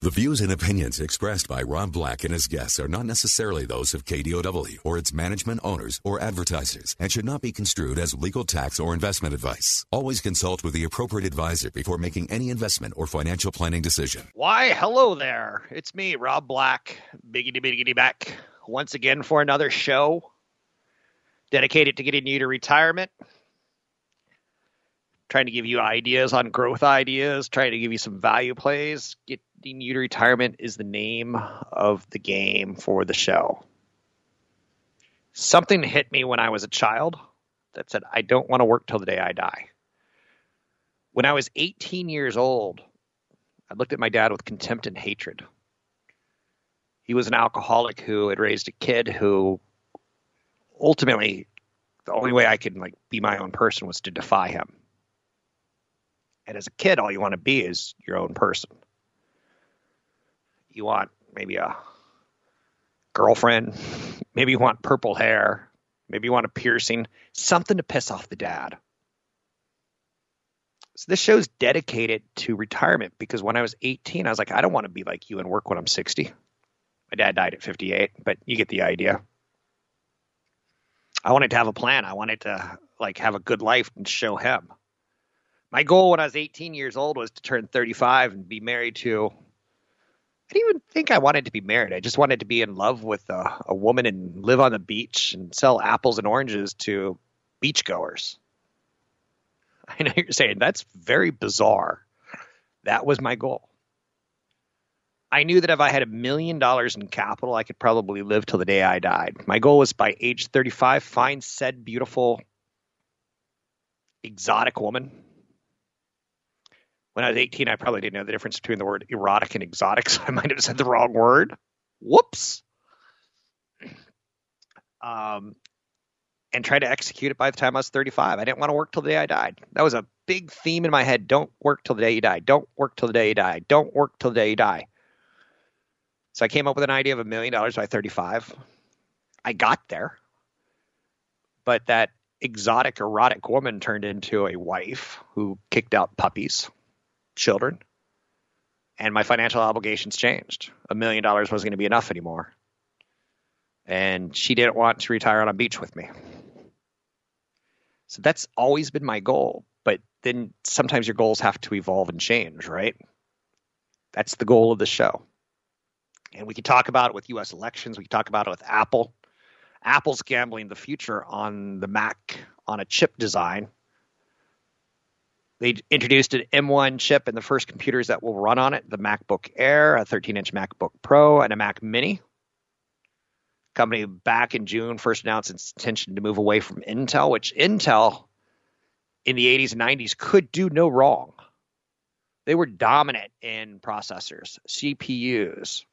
The views and opinions expressed by Rob Black and his guests are not necessarily those of KDOW or its management owners or advertisers and should not be construed as legal tax or investment advice. Always consult with the appropriate advisor before making any investment or financial planning decision. Why, hello there. It's me, Rob Black, biggity biggity back, once again for another show dedicated to getting you to retirement. Trying to give you ideas on growth ideas, trying to give you some value plays. Getting you to retirement is the name of the game for the show. Something hit me when I was a child that said, I don't want to work till the day I die. When I was 18 years old, I looked at my dad with contempt and hatred. He was an alcoholic who had raised a kid who ultimately the only way I could like be my own person was to defy him. And as a kid, all you want to be is your own person. You want maybe a girlfriend, maybe you want purple hair, maybe you want a piercing, something to piss off the dad. So this show's dedicated to retirement because when I was 18, I was like, I don't want to be like you and work when I'm 60. My dad died at 58, but you get the idea. I wanted to have a plan. I wanted to like have a good life and show him. My goal when I was 18 years old was to turn 35 and be married to. I didn't even think I wanted to be married. I just wanted to be in love with a, a woman and live on the beach and sell apples and oranges to beachgoers. I know you're saying that's very bizarre. That was my goal. I knew that if I had a million dollars in capital, I could probably live till the day I died. My goal was by age 35, find said beautiful, exotic woman. When I was 18, I probably didn't know the difference between the word erotic and exotic, so I might have said the wrong word. Whoops. Um, and try to execute it by the time I was 35. I didn't want to work till the day I died. That was a big theme in my head. Don't work till the day you die. Don't work till the day you die. Don't work till the day you die. So I came up with an idea of a million dollars by 35. I got there. But that exotic, erotic woman turned into a wife who kicked out puppies, children, and my financial obligations changed. A million dollars wasn't going to be enough anymore. And she didn't want to retire on a beach with me. So that's always been my goal. But then sometimes your goals have to evolve and change, right? That's the goal of the show. And we can talk about it with US elections. We can talk about it with Apple. Apple's gambling the future on the Mac on a chip design. They introduced an M1 chip in the first computers that will run on it the MacBook Air, a 13 inch MacBook Pro, and a Mac Mini. Company back in June first announced its intention to move away from Intel, which Intel in the 80s and 90s could do no wrong. They were dominant in processors, CPUs,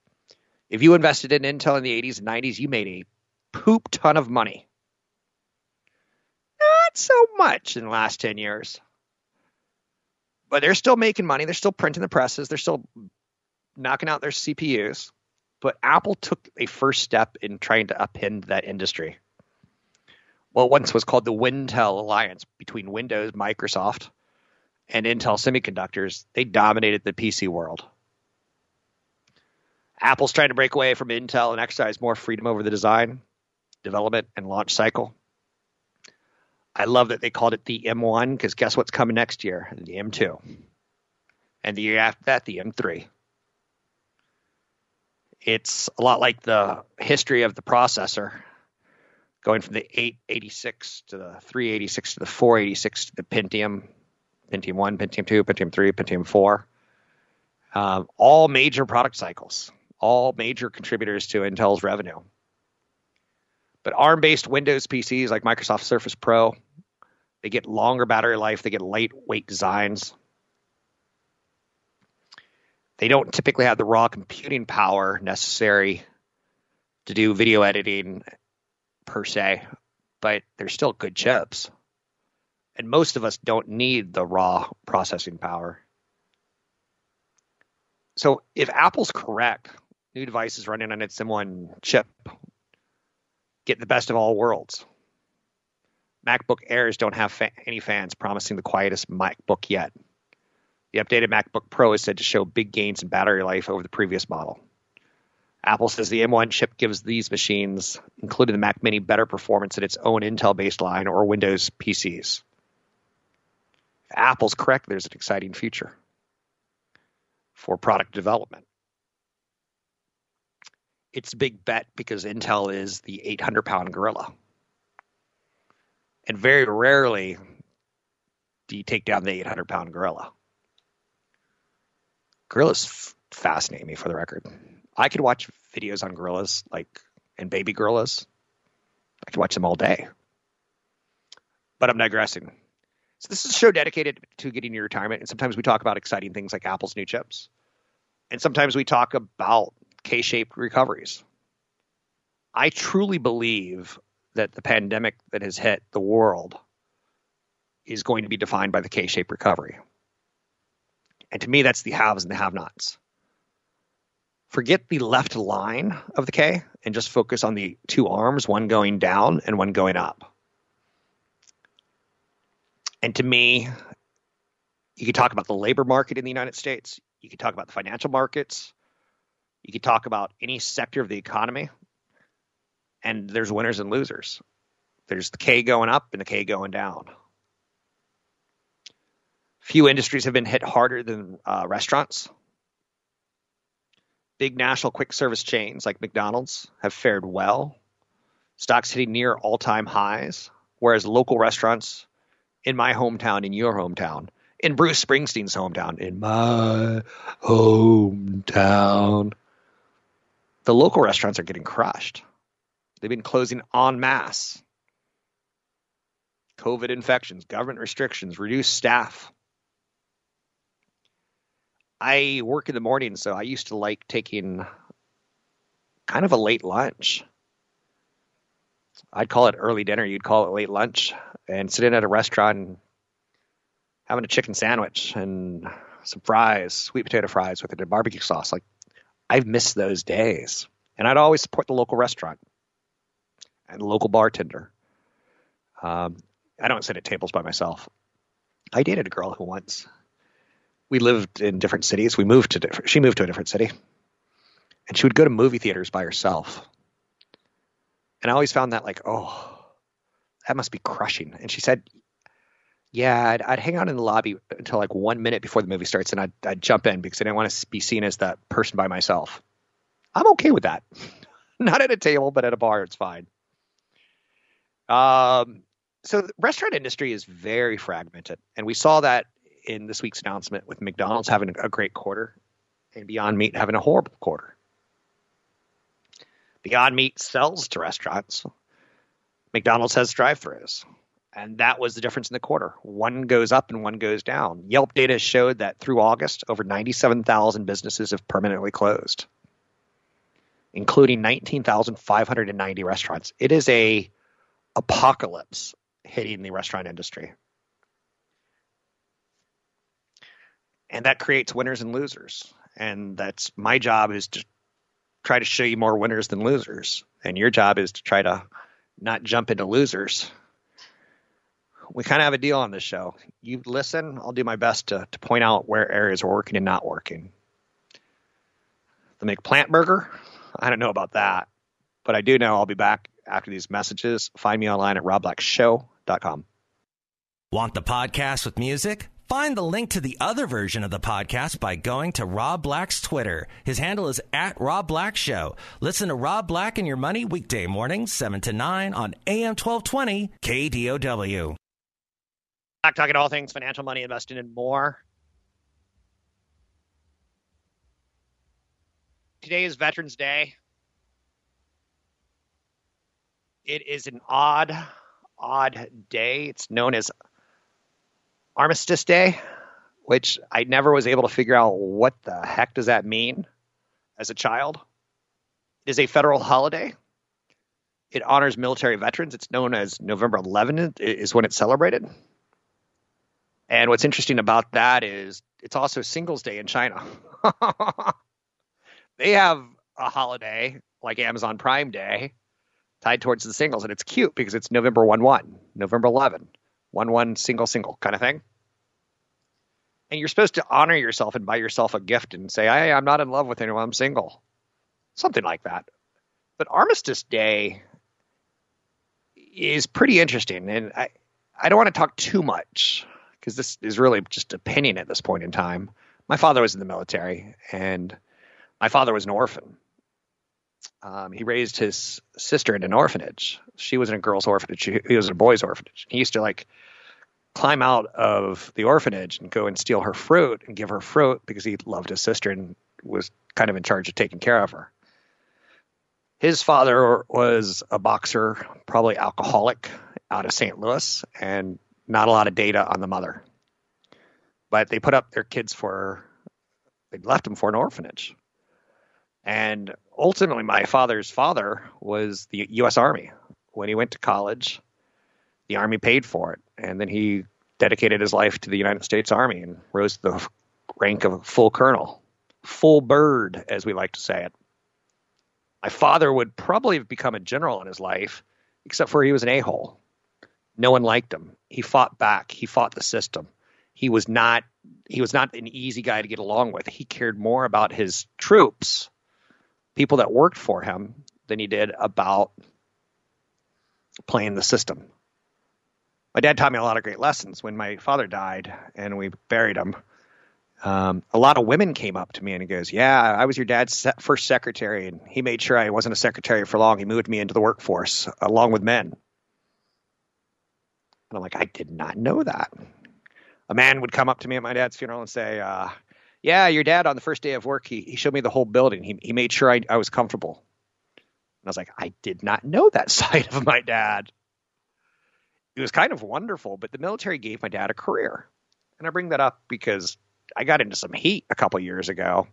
if you invested in Intel in the 80s and 90s, you made a poop ton of money. Not so much in the last 10 years. But they're still making money. They're still printing the presses. They're still knocking out their CPUs. But Apple took a first step in trying to upend that industry. What once was called the Wintel Alliance between Windows, Microsoft, and Intel Semiconductors, they dominated the PC world. Apple's trying to break away from Intel and exercise more freedom over the design, development, and launch cycle. I love that they called it the M1 because guess what's coming next year? The M2. And the year after that, the M3. It's a lot like the history of the processor, going from the 886 to the 386 to the 486 to the Pentium, Pentium 1, Pentium 2, Pentium 3, Pentium 4. Um, all major product cycles all major contributors to Intel's revenue. But ARM based Windows PCs like Microsoft Surface Pro, they get longer battery life, they get lightweight designs. They don't typically have the raw computing power necessary to do video editing per se, but they're still good chips. And most of us don't need the raw processing power. So if Apple's correct, new devices running on its M1 chip get the best of all worlds. MacBook Airs don't have fa- any fans promising the quietest MacBook yet. The updated MacBook Pro is said to show big gains in battery life over the previous model. Apple says the M1 chip gives these machines, including the Mac Mini, better performance than its own Intel baseline or Windows PCs. If Apple's correct, there's an exciting future for product development. It's a big bet because Intel is the 800 pound gorilla. And very rarely do you take down the 800 pound gorilla. Gorillas fascinate me for the record. I could watch videos on gorillas, like and baby gorillas. I could watch them all day. But I'm digressing. So this is a show dedicated to getting your retirement, and sometimes we talk about exciting things like Apple's new chips, and sometimes we talk about K-shaped recoveries. I truly believe that the pandemic that has hit the world is going to be defined by the K-shaped recovery. And to me, that's the haves and the have-nots. Forget the left line of the K and just focus on the two arms, one going down and one going up. And to me, you could talk about the labor market in the United States. You could talk about the financial markets. You could talk about any sector of the economy. And there's winners and losers. There's the K going up and the K going down. Few industries have been hit harder than uh, restaurants. Big national quick service chains like McDonald's have fared well, stocks hitting near all time highs, whereas local restaurants in my hometown, in your hometown, in Bruce Springsteen's hometown, in my hometown, the local restaurants are getting crushed. They've been closing en masse. COVID infections, government restrictions, reduced staff. I work in the morning, so I used to like taking kind of a late lunch. I'd call it early dinner, you'd call it late lunch, and sitting at a restaurant and having a chicken sandwich and some fries, sweet potato fries with it and barbecue sauce. Like I've missed those days. And I'd always support the local restaurant and local bartender. Um, I don't sit at tables by myself. I dated a girl who once we lived in different cities. We moved to different. She moved to a different city, and she would go to movie theaters by herself. And I always found that like, oh, that must be crushing. And she said, yeah, I'd, I'd, hang out in the lobby until like one minute before the movie starts, and I'd, I'd jump in because I didn't want to be seen as that person by myself. I'm okay with that. Not at a table, but at a bar, it's fine. Um, so the restaurant industry is very fragmented, and we saw that in this week's announcement with McDonald's having a great quarter and Beyond Meat having a horrible quarter. Beyond Meat sells to restaurants. McDonald's has drive-throughs. And that was the difference in the quarter. One goes up and one goes down. Yelp data showed that through August, over 97,000 businesses have permanently closed, including 19,590 restaurants. It is a apocalypse hitting the restaurant industry. And that creates winners and losers. And that's my job is to try to show you more winners than losers. And your job is to try to not jump into losers. We kind of have a deal on this show. You listen, I'll do my best to, to point out where areas are working and not working. The McPlant burger, I don't know about that, but I do know I'll be back after these messages. Find me online at robblackshow.com. Want the podcast with music? Find the link to the other version of the podcast by going to Rob Black's Twitter. His handle is at Rob Black Show. Listen to Rob Black and Your Money weekday mornings, 7 to 9 on AM 1220 KDOW. Back talking all things financial, money, investing, and more. Today is Veterans Day. It is an odd, odd day. It's known as Armistice Day, which I never was able to figure out what the heck does that mean as a child. It is a federal holiday. It honors military veterans. It's known as November 11th is when it's celebrated. And what's interesting about that is it's also Singles Day in China. they have a holiday like Amazon Prime Day tied towards the singles, and it's cute because it's November 1 1, November 11, 1 1 single single kind of thing. And you're supposed to honor yourself and buy yourself a gift and say, Hey, I'm not in love with anyone, I'm single. Something like that. But Armistice Day is pretty interesting. And I, I don't want to talk too much because this is really just opinion at this point in time. My father was in the military, and my father was an orphan. Um, he raised his sister in an orphanage. She was in a girls' orphanage. He was in a boys' orphanage. He used to like climb out of the orphanage and go and steal her fruit and give her fruit because he loved his sister and was kind of in charge of taking care of her. His father was a boxer, probably alcoholic, out of St. Louis, and not a lot of data on the mother. But they put up their kids for, they left them for an orphanage. And ultimately, my father's father was the U.S. Army. When he went to college, the Army paid for it. And then he dedicated his life to the United States Army and rose to the rank of full colonel, full bird, as we like to say it. My father would probably have become a general in his life, except for he was an a hole. No one liked him. He fought back. He fought the system. He was not he was not an easy guy to get along with. He cared more about his troops, people that worked for him, than he did about playing the system. My dad taught me a lot of great lessons. When my father died and we buried him, um, a lot of women came up to me and he goes, "Yeah, I was your dad's first secretary, and he made sure I wasn't a secretary for long. He moved me into the workforce along with men." And I'm like, I did not know that. A man would come up to me at my dad's funeral and say, uh, Yeah, your dad on the first day of work, he, he showed me the whole building. He, he made sure I, I was comfortable. And I was like, I did not know that side of my dad. It was kind of wonderful, but the military gave my dad a career. And I bring that up because I got into some heat a couple years ago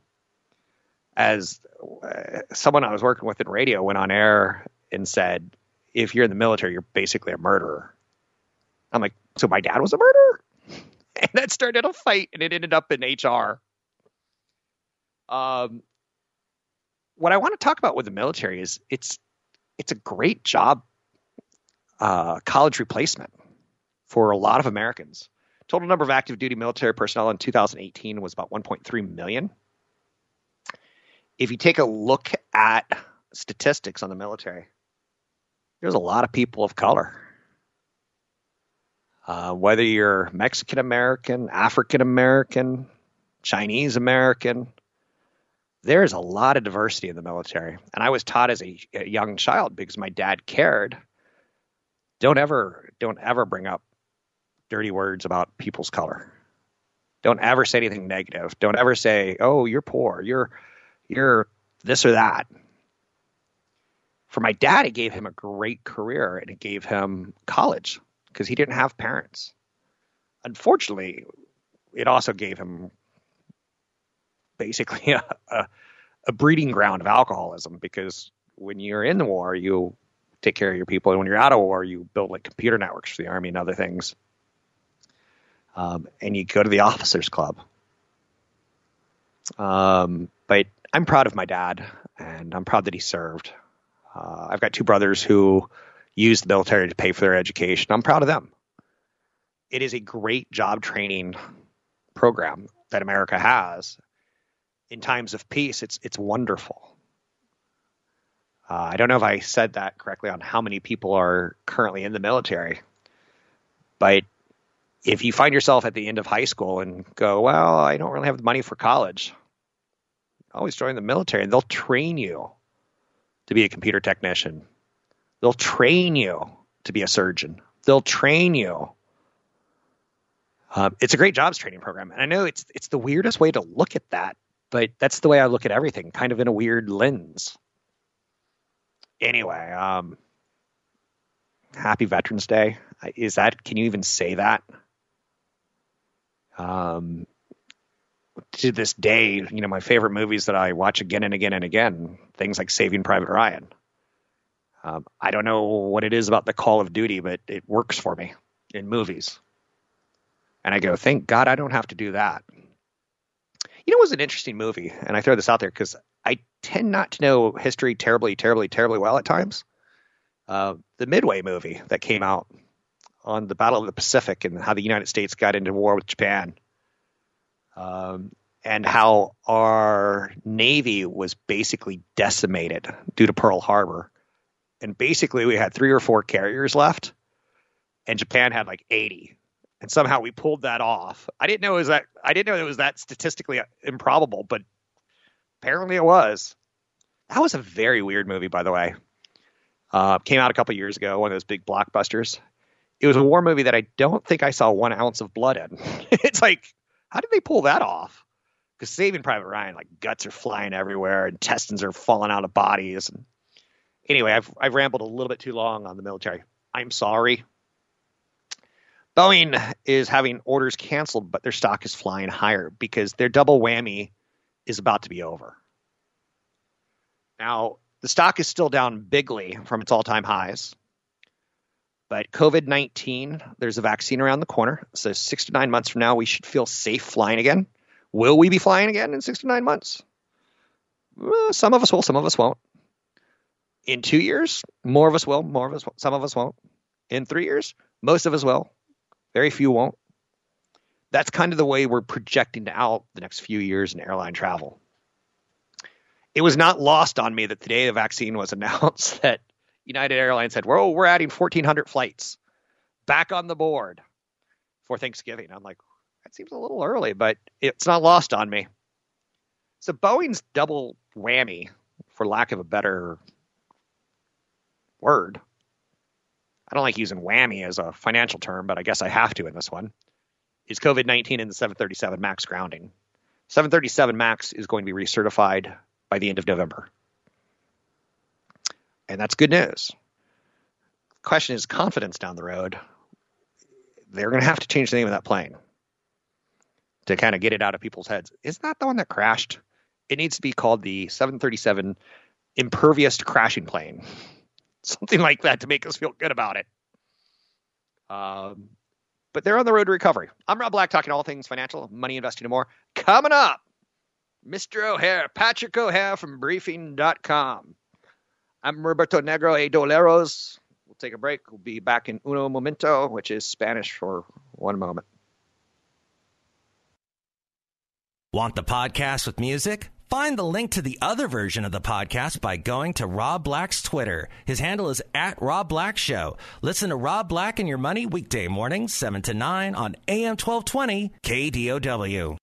as uh, someone I was working with in radio went on air and said, if you're in the military, you're basically a murderer. I'm like, so my dad was a murderer? And that started a fight and it ended up in HR. Um, what I want to talk about with the military is it's it's a great job uh, college replacement for a lot of Americans. Total number of active duty military personnel in 2018 was about 1.3 million. If you take a look at statistics on the military, there's a lot of people of color uh, whether you're Mexican American, African American, Chinese American, there's a lot of diversity in the military. And I was taught as a, a, young child because my dad cared. Don't ever, don't ever bring up dirty words about people's color. Don't ever say anything negative. Don't ever say, "Oh, you're poor. You're, you're this or that." For my dad, it gave him a great career and it gave him college because he didn't have parents. Unfortunately, it also gave him basically a, a, a breeding ground of alcoholism because when you're in the war, you take care of your people, and when you're out of war, you build like computer networks for the army and other things. Um, and you go to the officers club. Um, but I'm proud of my dad, and I'm proud that he served. Uh, I've got two brothers who use the military to pay for their education. I'm proud of them. It is a great job training program that America has. In times of peace, it's it's wonderful. Uh, I don't know if I said that correctly on how many people are currently in the military, but if you find yourself at the end of high school and go, well, I don't really have the money for college, always join the military and they'll train you to be a computer technician, They'll train you to be a surgeon. They'll train you. Um, it's a great jobs training program, and I know it's it's the weirdest way to look at that, but that's the way I look at everything, kind of in a weird lens. Anyway, um, Happy Veterans Day. Is that? Can you even say that? Um, to this day, you know, my favorite movies that I watch again and again and again, things like Saving Private Ryan. Um, I don't know what it is about the Call of Duty, but it works for me in movies. And I go, thank God I don't have to do that. You know, it was an interesting movie, and I throw this out there because I tend not to know history terribly, terribly, terribly well at times. Uh, the Midway movie that came out on the Battle of the Pacific and how the United States got into war with Japan, um, and how our Navy was basically decimated due to Pearl Harbor. And basically, we had three or four carriers left, and Japan had like 80 and somehow we pulled that off. I didn't know it was that I didn't know it was that statistically improbable, but apparently it was. That was a very weird movie, by the way. Uh, came out a couple years ago, one of those big blockbusters. It was a war movie that I don't think I saw one ounce of blood in. it's like, how did they pull that off? Because Saving Private Ryan, like guts are flying everywhere, intestines are falling out of bodies. And anyway, I've I've rambled a little bit too long on the military. I'm sorry. Boeing is having orders canceled, but their stock is flying higher because their double whammy is about to be over. Now, the stock is still down bigly from its all time highs, but COVID 19, there's a vaccine around the corner. So, six to nine months from now, we should feel safe flying again. Will we be flying again in six to nine months? Well, some of us will, some of us won't. In two years, more of us will, more of us, some of us won't. In three years, most of us will, very few won't. That's kind of the way we're projecting out the next few years in airline travel. It was not lost on me that the day the vaccine was announced that United Airlines said, "Whoa, we're adding 1,400 flights back on the board for Thanksgiving." I'm like, that seems a little early, but it's not lost on me. So Boeing's double whammy, for lack of a better word, I don't like using whammy as a financial term, but I guess I have to in this one, is COVID 19 and the 737 MAX grounding. 737 MAX is going to be recertified by the end of November. And that's good news. Question is confidence down the road. They're going to have to change the name of that plane to kind of get it out of people's heads. Isn't that the one that crashed? It needs to be called the 737 impervious crashing plane something like that to make us feel good about it. Um, but they're on the road to recovery. I'm Rob Black, talking all things financial, money, investing, and more. Coming up, Mr. O'Hare, Patrick O'Hare from Briefing.com. I'm Roberto Negro a Doleros. We'll take a break. We'll be back in uno momento, which is Spanish for one moment. Want the podcast with music? Find the link to the other version of the podcast by going to Rob Black's Twitter. His handle is at Rob Black Show. Listen to Rob Black and Your Money weekday mornings, 7 to 9 on AM 1220 KDOW.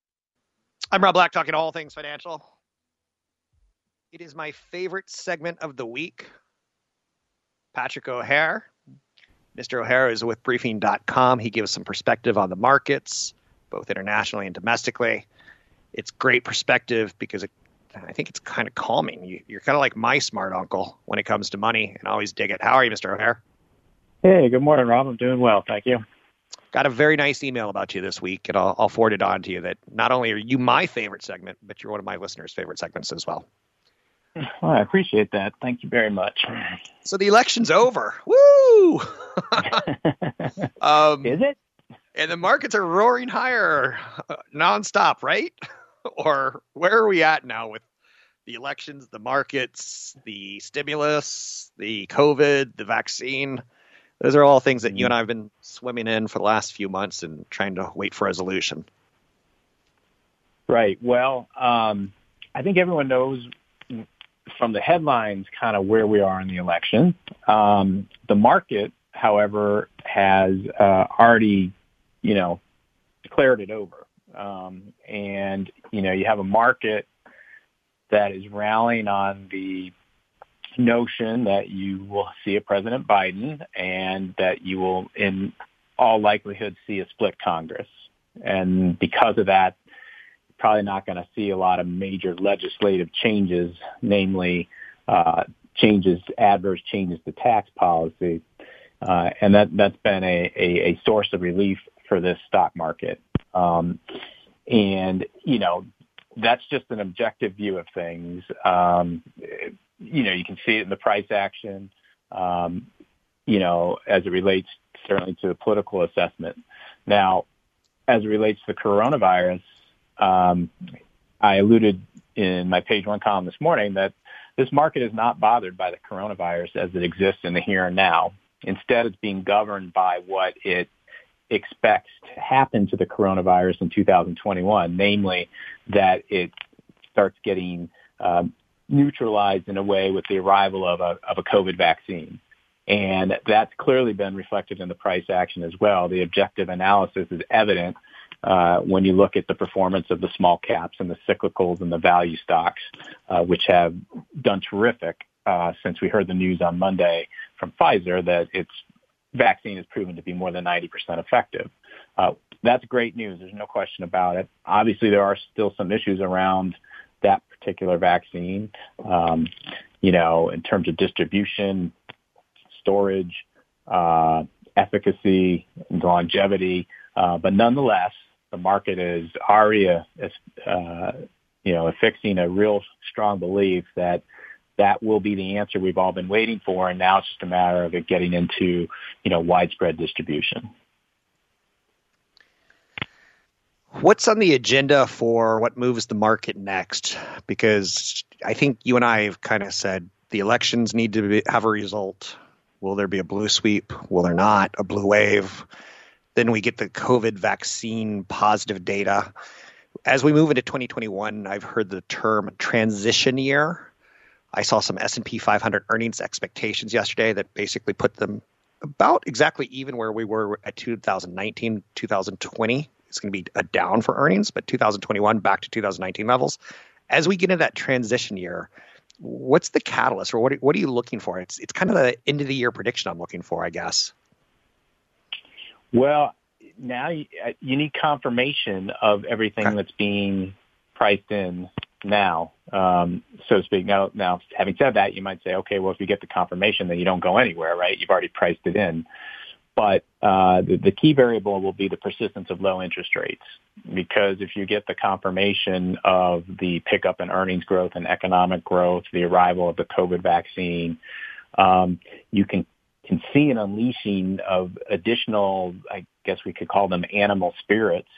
I'm Rob Black, talking all things financial. It is my favorite segment of the week. Patrick O'Hare. Mr. O'Hare is with briefing.com. He gives some perspective on the markets, both internationally and domestically it's great perspective because it, I think it's kind of calming. You, you're kind of like my smart uncle when it comes to money, and I always dig it. How are you, Mr. O'Hare? Hey, good morning, Rob. I'm doing well, thank you. Got a very nice email about you this week, and I'll, I'll forward it on to you. That not only are you my favorite segment, but you're one of my listeners' favorite segments as well. Well, I appreciate that. Thank you very much. So the election's over. Woo! um, Is it? And the markets are roaring higher uh, nonstop, right? or where are we at now with the elections, the markets, the stimulus, the COVID, the vaccine? Those are all things that you and I have been swimming in for the last few months and trying to wait for resolution. Right. Well, um, I think everyone knows from the headlines kind of where we are in the election. Um, the market, however, has uh, already, you know, declared it over. Um, and, you know, you have a market that is rallying on the notion that you will see a President Biden and that you will, in all likelihood, see a split Congress. And because of that, probably not going to see a lot of major legislative changes, namely uh, changes, adverse changes to tax policy. Uh, and that, that's been a, a, a source of relief for this stock market. Um, and, you know, that's just an objective view of things. Um, you know, you can see it in the price action. Um, you know, as it relates certainly to the political assessment. Now, as it relates to the coronavirus, um, I alluded in my page one column this morning that this market is not bothered by the coronavirus as it exists in the here and now. Instead, it's being governed by what it expects to happen to the coronavirus in 2021, namely that it starts getting um, neutralized in a way with the arrival of a, of a COVID vaccine. And that's clearly been reflected in the price action as well. The objective analysis is evident uh, when you look at the performance of the small caps and the cyclicals and the value stocks, uh, which have done terrific uh, since we heard the news on Monday from Pfizer that its vaccine is proven to be more than 90% effective. Uh, that's great news. There's no question about it. Obviously, there are still some issues around that particular vaccine, um, you know, in terms of distribution, storage, uh, efficacy, and longevity. Uh, but nonetheless, the market is already, a, uh, you know, affixing a real strong belief that that will be the answer we've all been waiting for, and now it's just a matter of it getting into, you know, widespread distribution. What's on the agenda for what moves the market next? Because I think you and I have kind of said the elections need to be, have a result. Will there be a blue sweep? Will there not? A blue wave? Then we get the COVID vaccine positive data. As we move into 2021, I've heard the term transition year. I saw some S&P 500 earnings expectations yesterday that basically put them about exactly even where we were at 2019, 2020. It's going to be a down for earnings, but 2021 back to 2019 levels. As we get into that transition year, what's the catalyst or what are, what are you looking for? It's it's kind of the end of the year prediction I'm looking for, I guess. Well, now you, uh, you need confirmation of everything okay. that's being priced in now, um, so to speak. Now, now, having said that, you might say, okay, well, if you get the confirmation, then you don't go anywhere, right? You've already priced it in. But uh, the, the key variable will be the persistence of low interest rates, because if you get the confirmation of the pickup in earnings growth and economic growth, the arrival of the COVID vaccine, um, you can can see an unleashing of additional, I guess we could call them animal spirits,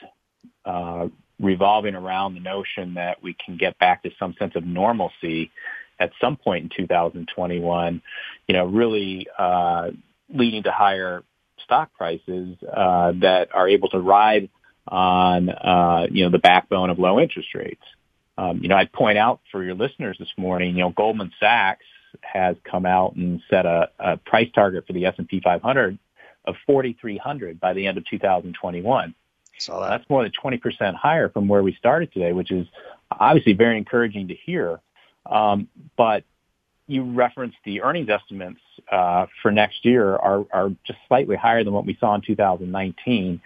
uh, revolving around the notion that we can get back to some sense of normalcy at some point in 2021, you know, really uh, leading to higher stock prices uh, that are able to ride on, uh, you know, the backbone of low interest rates. Um, you know, I'd point out for your listeners this morning, you know, Goldman Sachs has come out and set a, a price target for the S&P 500 of 4,300 by the end of 2021. So that's more than 20% higher from where we started today, which is obviously very encouraging to hear. Um, but you referenced the earnings estimates uh, for next year are, are just slightly higher than what we saw in 2019.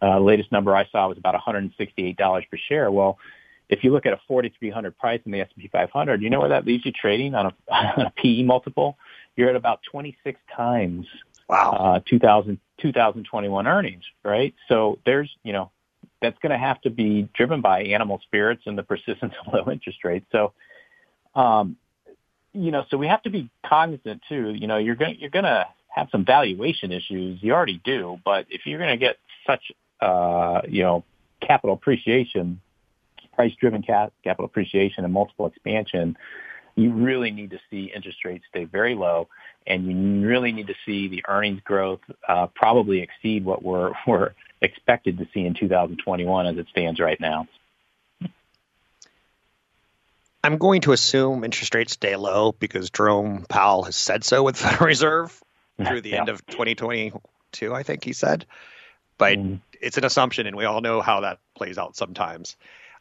Uh, latest number I saw was about $168 per share. Well, if you look at a 4,300 price in the S&P 500, you know where that leaves you trading on a, on a PE multiple? You're at about 26 times wow. uh, 2000, 2021 earnings, right? So there's, you know, that's going to have to be driven by animal spirits and the persistence of low interest rates. So, um, you know, so we have to be cognizant too. You know, you're going you're going to have some valuation issues. You already do, but if you're going to get such, uh, you know, capital appreciation price-driven cap- capital appreciation and multiple expansion, you really need to see interest rates stay very low, and you really need to see the earnings growth uh, probably exceed what we're, we're expected to see in 2021 as it stands right now. I'm going to assume interest rates stay low because Jerome Powell has said so with the Federal Reserve through the yeah. end of 2022, I think he said. But mm. it's an assumption, and we all know how that plays out sometimes.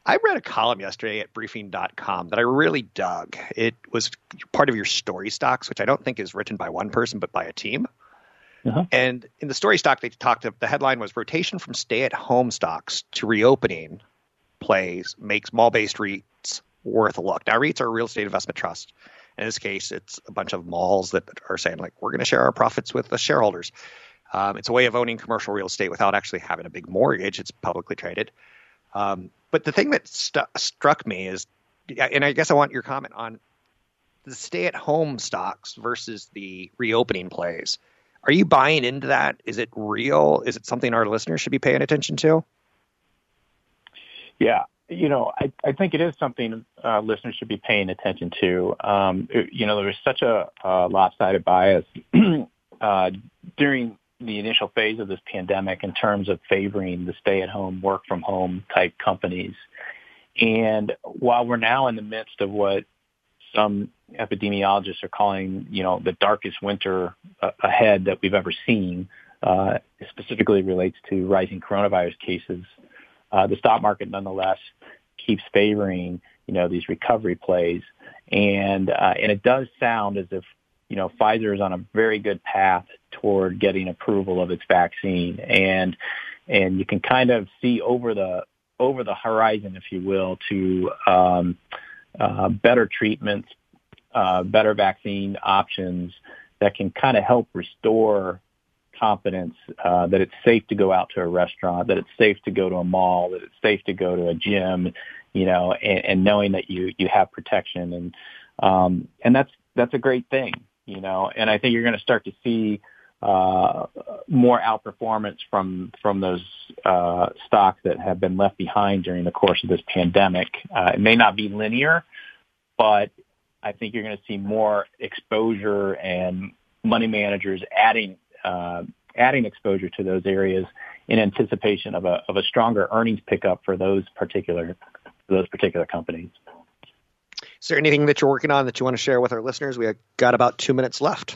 I read a column yesterday at briefing.com that I really dug. It was part of your story stocks, which I don't think is written by one person, but by a team. Uh-huh. And in the story stock, they talked. About the headline was "Rotation from Stay-at-Home Stocks to Reopening Plays Makes Mall-Based REITs Worth a Look." Now, REITs are a real estate investment trust. In this case, it's a bunch of malls that are saying like, "We're going to share our profits with the shareholders." Um, it's a way of owning commercial real estate without actually having a big mortgage. It's publicly traded. Um, but the thing that st- struck me is, and I guess I want your comment on the stay-at-home stocks versus the reopening plays. Are you buying into that? Is it real? Is it something our listeners should be paying attention to? Yeah, you know, I, I think it is something uh, listeners should be paying attention to. Um, it, you know, there was such a, a lopsided bias uh, during the initial phase of this pandemic in terms of favoring the stay-at-home, work-from-home type companies. And while we're now in the midst of what some epidemiologists are calling, you know, the darkest winter uh, ahead that we've ever seen, uh, specifically relates to rising coronavirus cases uh, the stock market nonetheless keeps favoring, you know, these recovery plays. And, uh, and it does sound as if, you know, Pfizer is on a very good path toward getting approval of its vaccine. And, and you can kind of see over the, over the horizon, if you will, to, um, uh, better treatments, uh, better vaccine options that can kind of help restore confidence uh, that it's safe to go out to a restaurant, that it's safe to go to a mall, that it's safe to go to a gym, you know, and, and knowing that you you have protection and um, and that's that's a great thing, you know. And I think you're going to start to see uh, more outperformance from from those uh, stocks that have been left behind during the course of this pandemic. Uh, it may not be linear, but I think you're going to see more exposure and money managers adding uh, adding exposure to those areas in anticipation of a of a stronger earnings pickup for those particular those particular companies. Is there anything that you're working on that you want to share with our listeners? We have got about two minutes left.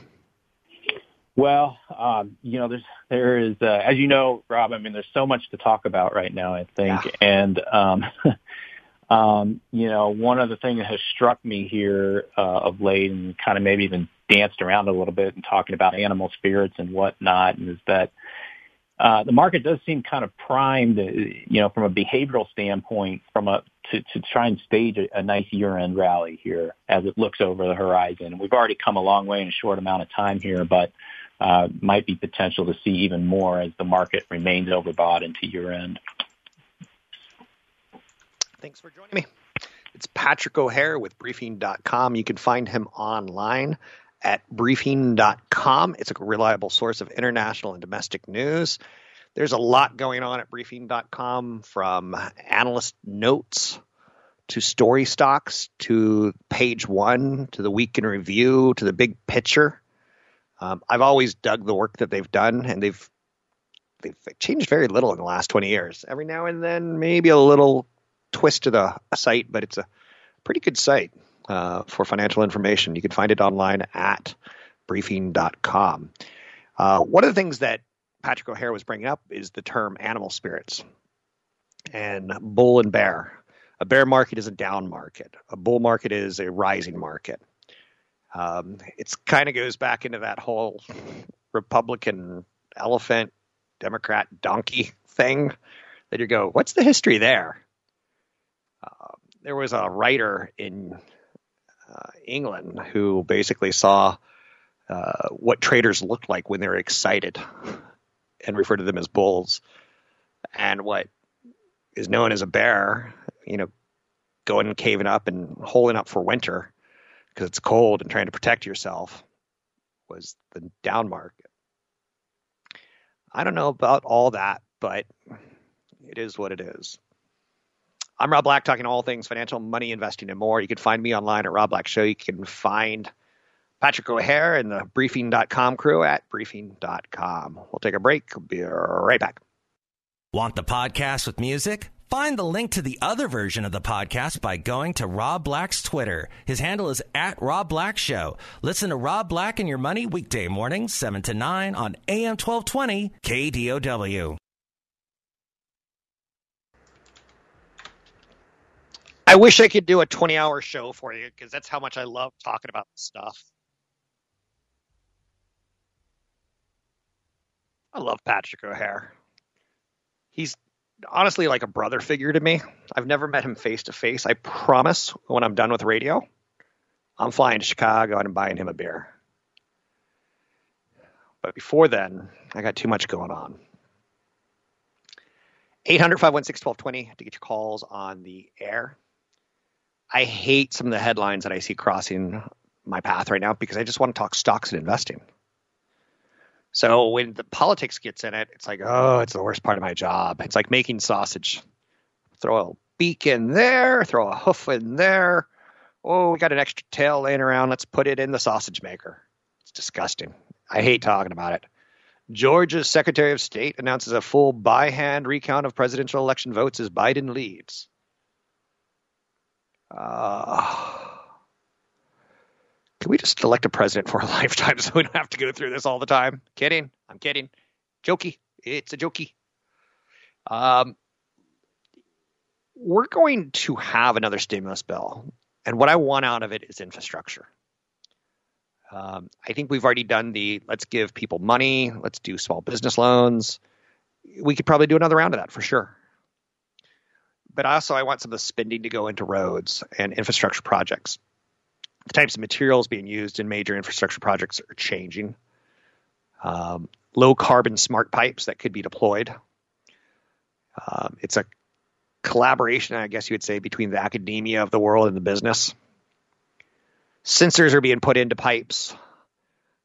Well, um, you know, there's there is, uh, as you know, Rob. I mean, there's so much to talk about right now. I think, yeah. and um, um, you know, one of the things that has struck me here uh, of late, and kind of maybe even danced around a little bit and talking about animal spirits and whatnot, and is that the market does seem kind of primed, uh, you know, from a behavioral standpoint, from a to, to try and stage a, a nice year-end rally here as it looks over the horizon. We've already come a long way in a short amount of time here, but uh, might be potential to see even more as the market remains overbought into year-end. Thanks for joining me. It's Patrick O'Hare with Briefing.com. You can find him online at briefing.com. It's a reliable source of international and domestic news. There's a lot going on at briefing.com from analyst notes to story stocks to page one to the week in review to the big picture. Um, I've always dug the work that they've done, and they've they've changed very little in the last 20 years. Every now and then, maybe a little twist to the site, but it's a pretty good site uh, for financial information. You can find it online at briefing.com. Uh, one of the things that Patrick O'Hare was bringing up is the term animal spirits and bull and bear. A bear market is a down market. A bull market is a rising market. Um, it kind of goes back into that whole Republican elephant, Democrat donkey thing that you go, what's the history there? Uh, there was a writer in uh, England who basically saw uh, what traders looked like when they were excited and referred to them as bulls, and what is known as a bear, you know, going and caving up and holding up for winter because it's cold and trying to protect yourself was the down market. I don't know about all that, but it is what it is. I'm Rob Black, talking all things financial, money, investing, and more. You can find me online at Rob Black Show. You can find Patrick O'Hare and the briefing.com crew at briefing.com. We'll take a break. We'll be right back. Want the podcast with music? Find the link to the other version of the podcast by going to Rob Black's Twitter. His handle is at Rob Black Show. Listen to Rob Black and Your Money weekday mornings, 7 to 9 on AM 1220 KDOW. I wish I could do a 20 hour show for you because that's how much I love talking about this stuff. I love Patrick O'Hare. He's honestly like a brother figure to me. I've never met him face to face. I promise when I'm done with radio, I'm flying to Chicago and I'm buying him a beer. But before then, I got too much going on. 800 516 1220 to get your calls on the air. I hate some of the headlines that I see crossing my path right now because I just want to talk stocks and investing. So when the politics gets in it, it's like, oh, it's the worst part of my job. It's like making sausage. Throw a beak in there, throw a hoof in there. Oh, we got an extra tail laying around. Let's put it in the sausage maker. It's disgusting. I hate talking about it. Georgia's Secretary of State announces a full by hand recount of presidential election votes as Biden leads. Uh, can we just elect a president for a lifetime so we don't have to go through this all the time? Kidding. I'm kidding. Jokey. It's a jokey. Um, we're going to have another stimulus bill. And what I want out of it is infrastructure. Um, I think we've already done the let's give people money, let's do small business loans. We could probably do another round of that for sure. But also, I want some of the spending to go into roads and infrastructure projects. The types of materials being used in major infrastructure projects are changing. Um, low carbon smart pipes that could be deployed. Um, it's a collaboration, I guess you would say, between the academia of the world and the business. Sensors are being put into pipes.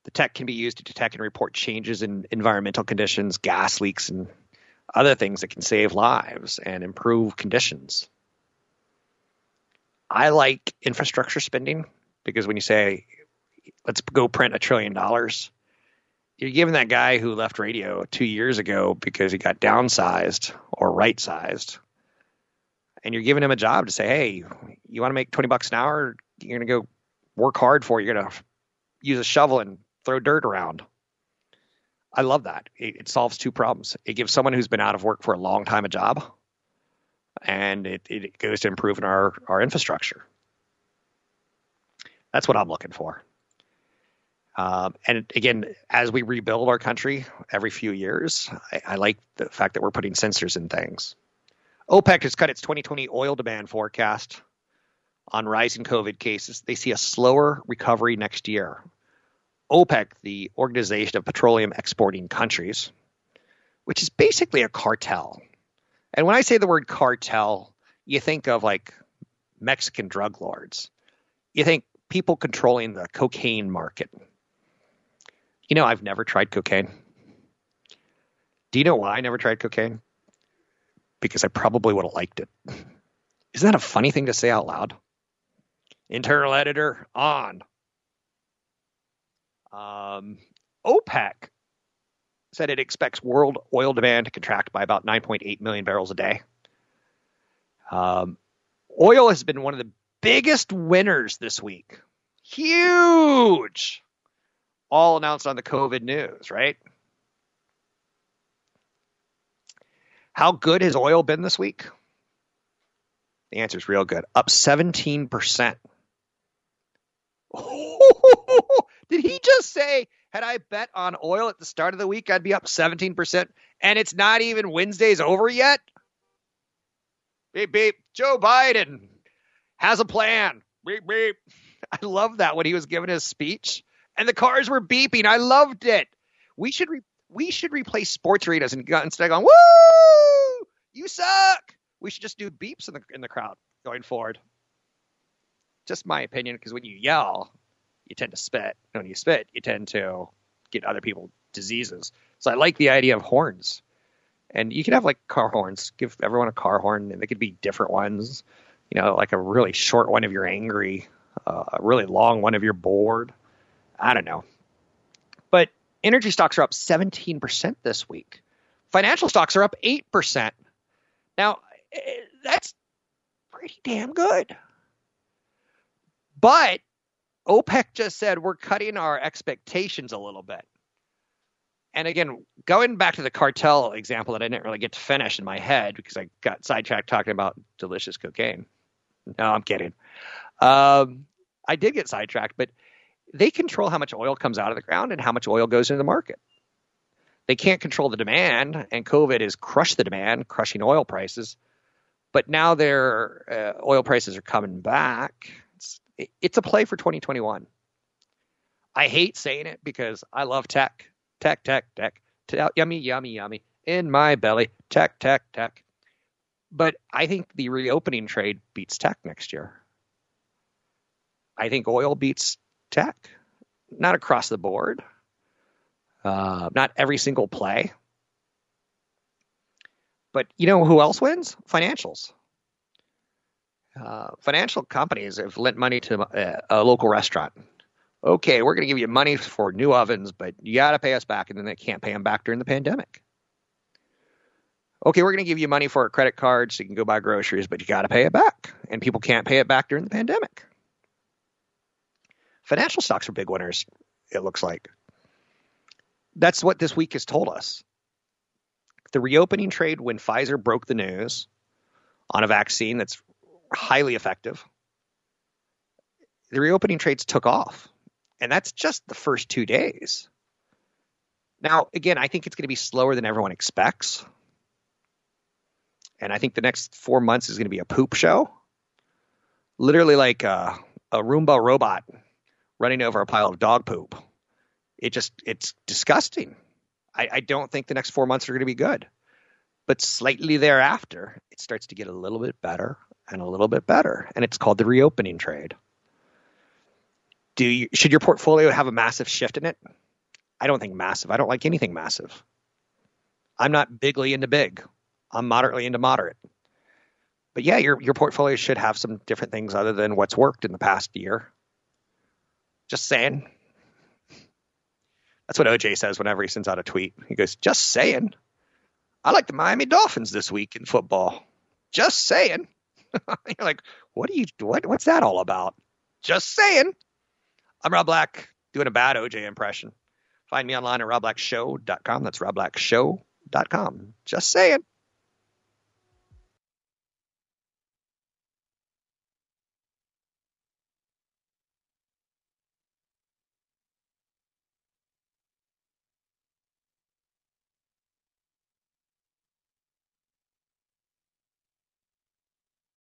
The tech can be used to detect and report changes in environmental conditions, gas leaks, and other things that can save lives and improve conditions. I like infrastructure spending because when you say, let's go print a trillion dollars, you're giving that guy who left radio two years ago because he got downsized or right sized and you're giving him a job to say, hey, you want to make 20 bucks an hour? You're going to go work hard for it. You're going to use a shovel and throw dirt around. I love that. It, it, solves two problems. It gives someone who's been out of work for a long time a job, and it, it goes to improving our, our infrastructure. That's what I'm looking for. Um, and again, as we rebuild our country every few years, I, I like the fact that we're putting sensors in things. OPEC has cut its 2020 oil demand forecast on rising COVID cases. They see a slower recovery next year. OPEC, the Organization of Petroleum Exporting Countries, which is basically a cartel. And when I say the word cartel, you think of like Mexican drug lords. You think people controlling the cocaine market. You know, I've never tried cocaine. Do you know why I never tried cocaine? because I probably would have liked it. Isn't that a funny thing to say out loud? Internal editor on. Um, OPEC said it expects world oil demand to contract by about 9.8 million barrels a day. Um, oil has been one of the biggest winners this week. Huge. All announced on the COVID news, right? How good has oil been this week? The answer is real good. Up 17%. Did he just say, had I bet on oil at the start of the week, I'd be up 17%? And it's not even Wednesday's over yet? Beep, beep. Joe Biden has a plan. Beep, beep. I love that when he was giving his speech and the cars were beeping. I loved it. We should re- we should replace sports arenas and instead of going, woo, you suck. We should just do beeps in the in the crowd going forward. Just my opinion, because when you yell, you tend to spit. And when you spit, you tend to get other people diseases. So I like the idea of horns. And you can have like car horns. Give everyone a car horn, and they could be different ones. You know, like a really short one if you're angry, uh, a really long one if you're bored. I don't know. But Energy stocks are up 17% this week. Financial stocks are up 8%. Now, eh, that's pretty damn good. But OPEC just said we're cutting our expectations a little bit. And again, going back to the cartel example that I didn't really get to finish in my head because I got sidetracked talking about delicious cocaine. No, I'm kidding. Um, I did get sidetracked, but they control how much oil comes out of the ground and how much oil goes into the market. They can't control the demand, and COVID has crushed the demand, crushing oil prices. But now their uh, oil prices are coming back. It's, a play for 2021. I hate saying it because I love tech, tech, tech, tech, tech yummy, yummy, yummy in my belly. Tech, tech, tech. But I think the reopening trade beats tech next year. I think oil beats tech, not across the board, uh, not every single play. But you know who else wins? Financials. Uh, financial companies have lent money to a, a local restaurant. Okay, we're going to give you money for new ovens, but you got to pay us back, and then they can't pay them back during the pandemic. Okay, we're going to give you money for a credit card so you can go buy groceries, but you got to pay it back, and people can't pay it back during the pandemic. Financial stocks are big winners, it looks like. That's what this week has told us. The reopening trade when Pfizer broke the news on a vaccine that's highly effective, the reopening trades took off. And that's just the first two days. Now, again, I think it's going to be slower than everyone expects. And I think the next four months is going to be a poop show. Literally like a, a Roomba robot running over a pile of dog poop. It just, it's disgusting. I, I don't think the next four months are going to be good. But slightly thereafter, it starts to get a little bit better and a little bit better. And it's called the reopening trade. Do you, should your portfolio have a massive shift in it? I don't think massive. I don't like anything massive. I'm not bigly into big. I'm moderately into moderate. But yeah, your your portfolio should have some different things other than what's worked in the past year. Just saying. That's what OJ says whenever he sends out a tweet. He goes, "Just saying." I like the Miami Dolphins this week in football. Just saying. You're like, what are you? What? What's that all about? Just saying. I'm Rob Black, doing a bad OJ impression. Find me online at robblackshow.com. That's robblackshow.com. Just saying.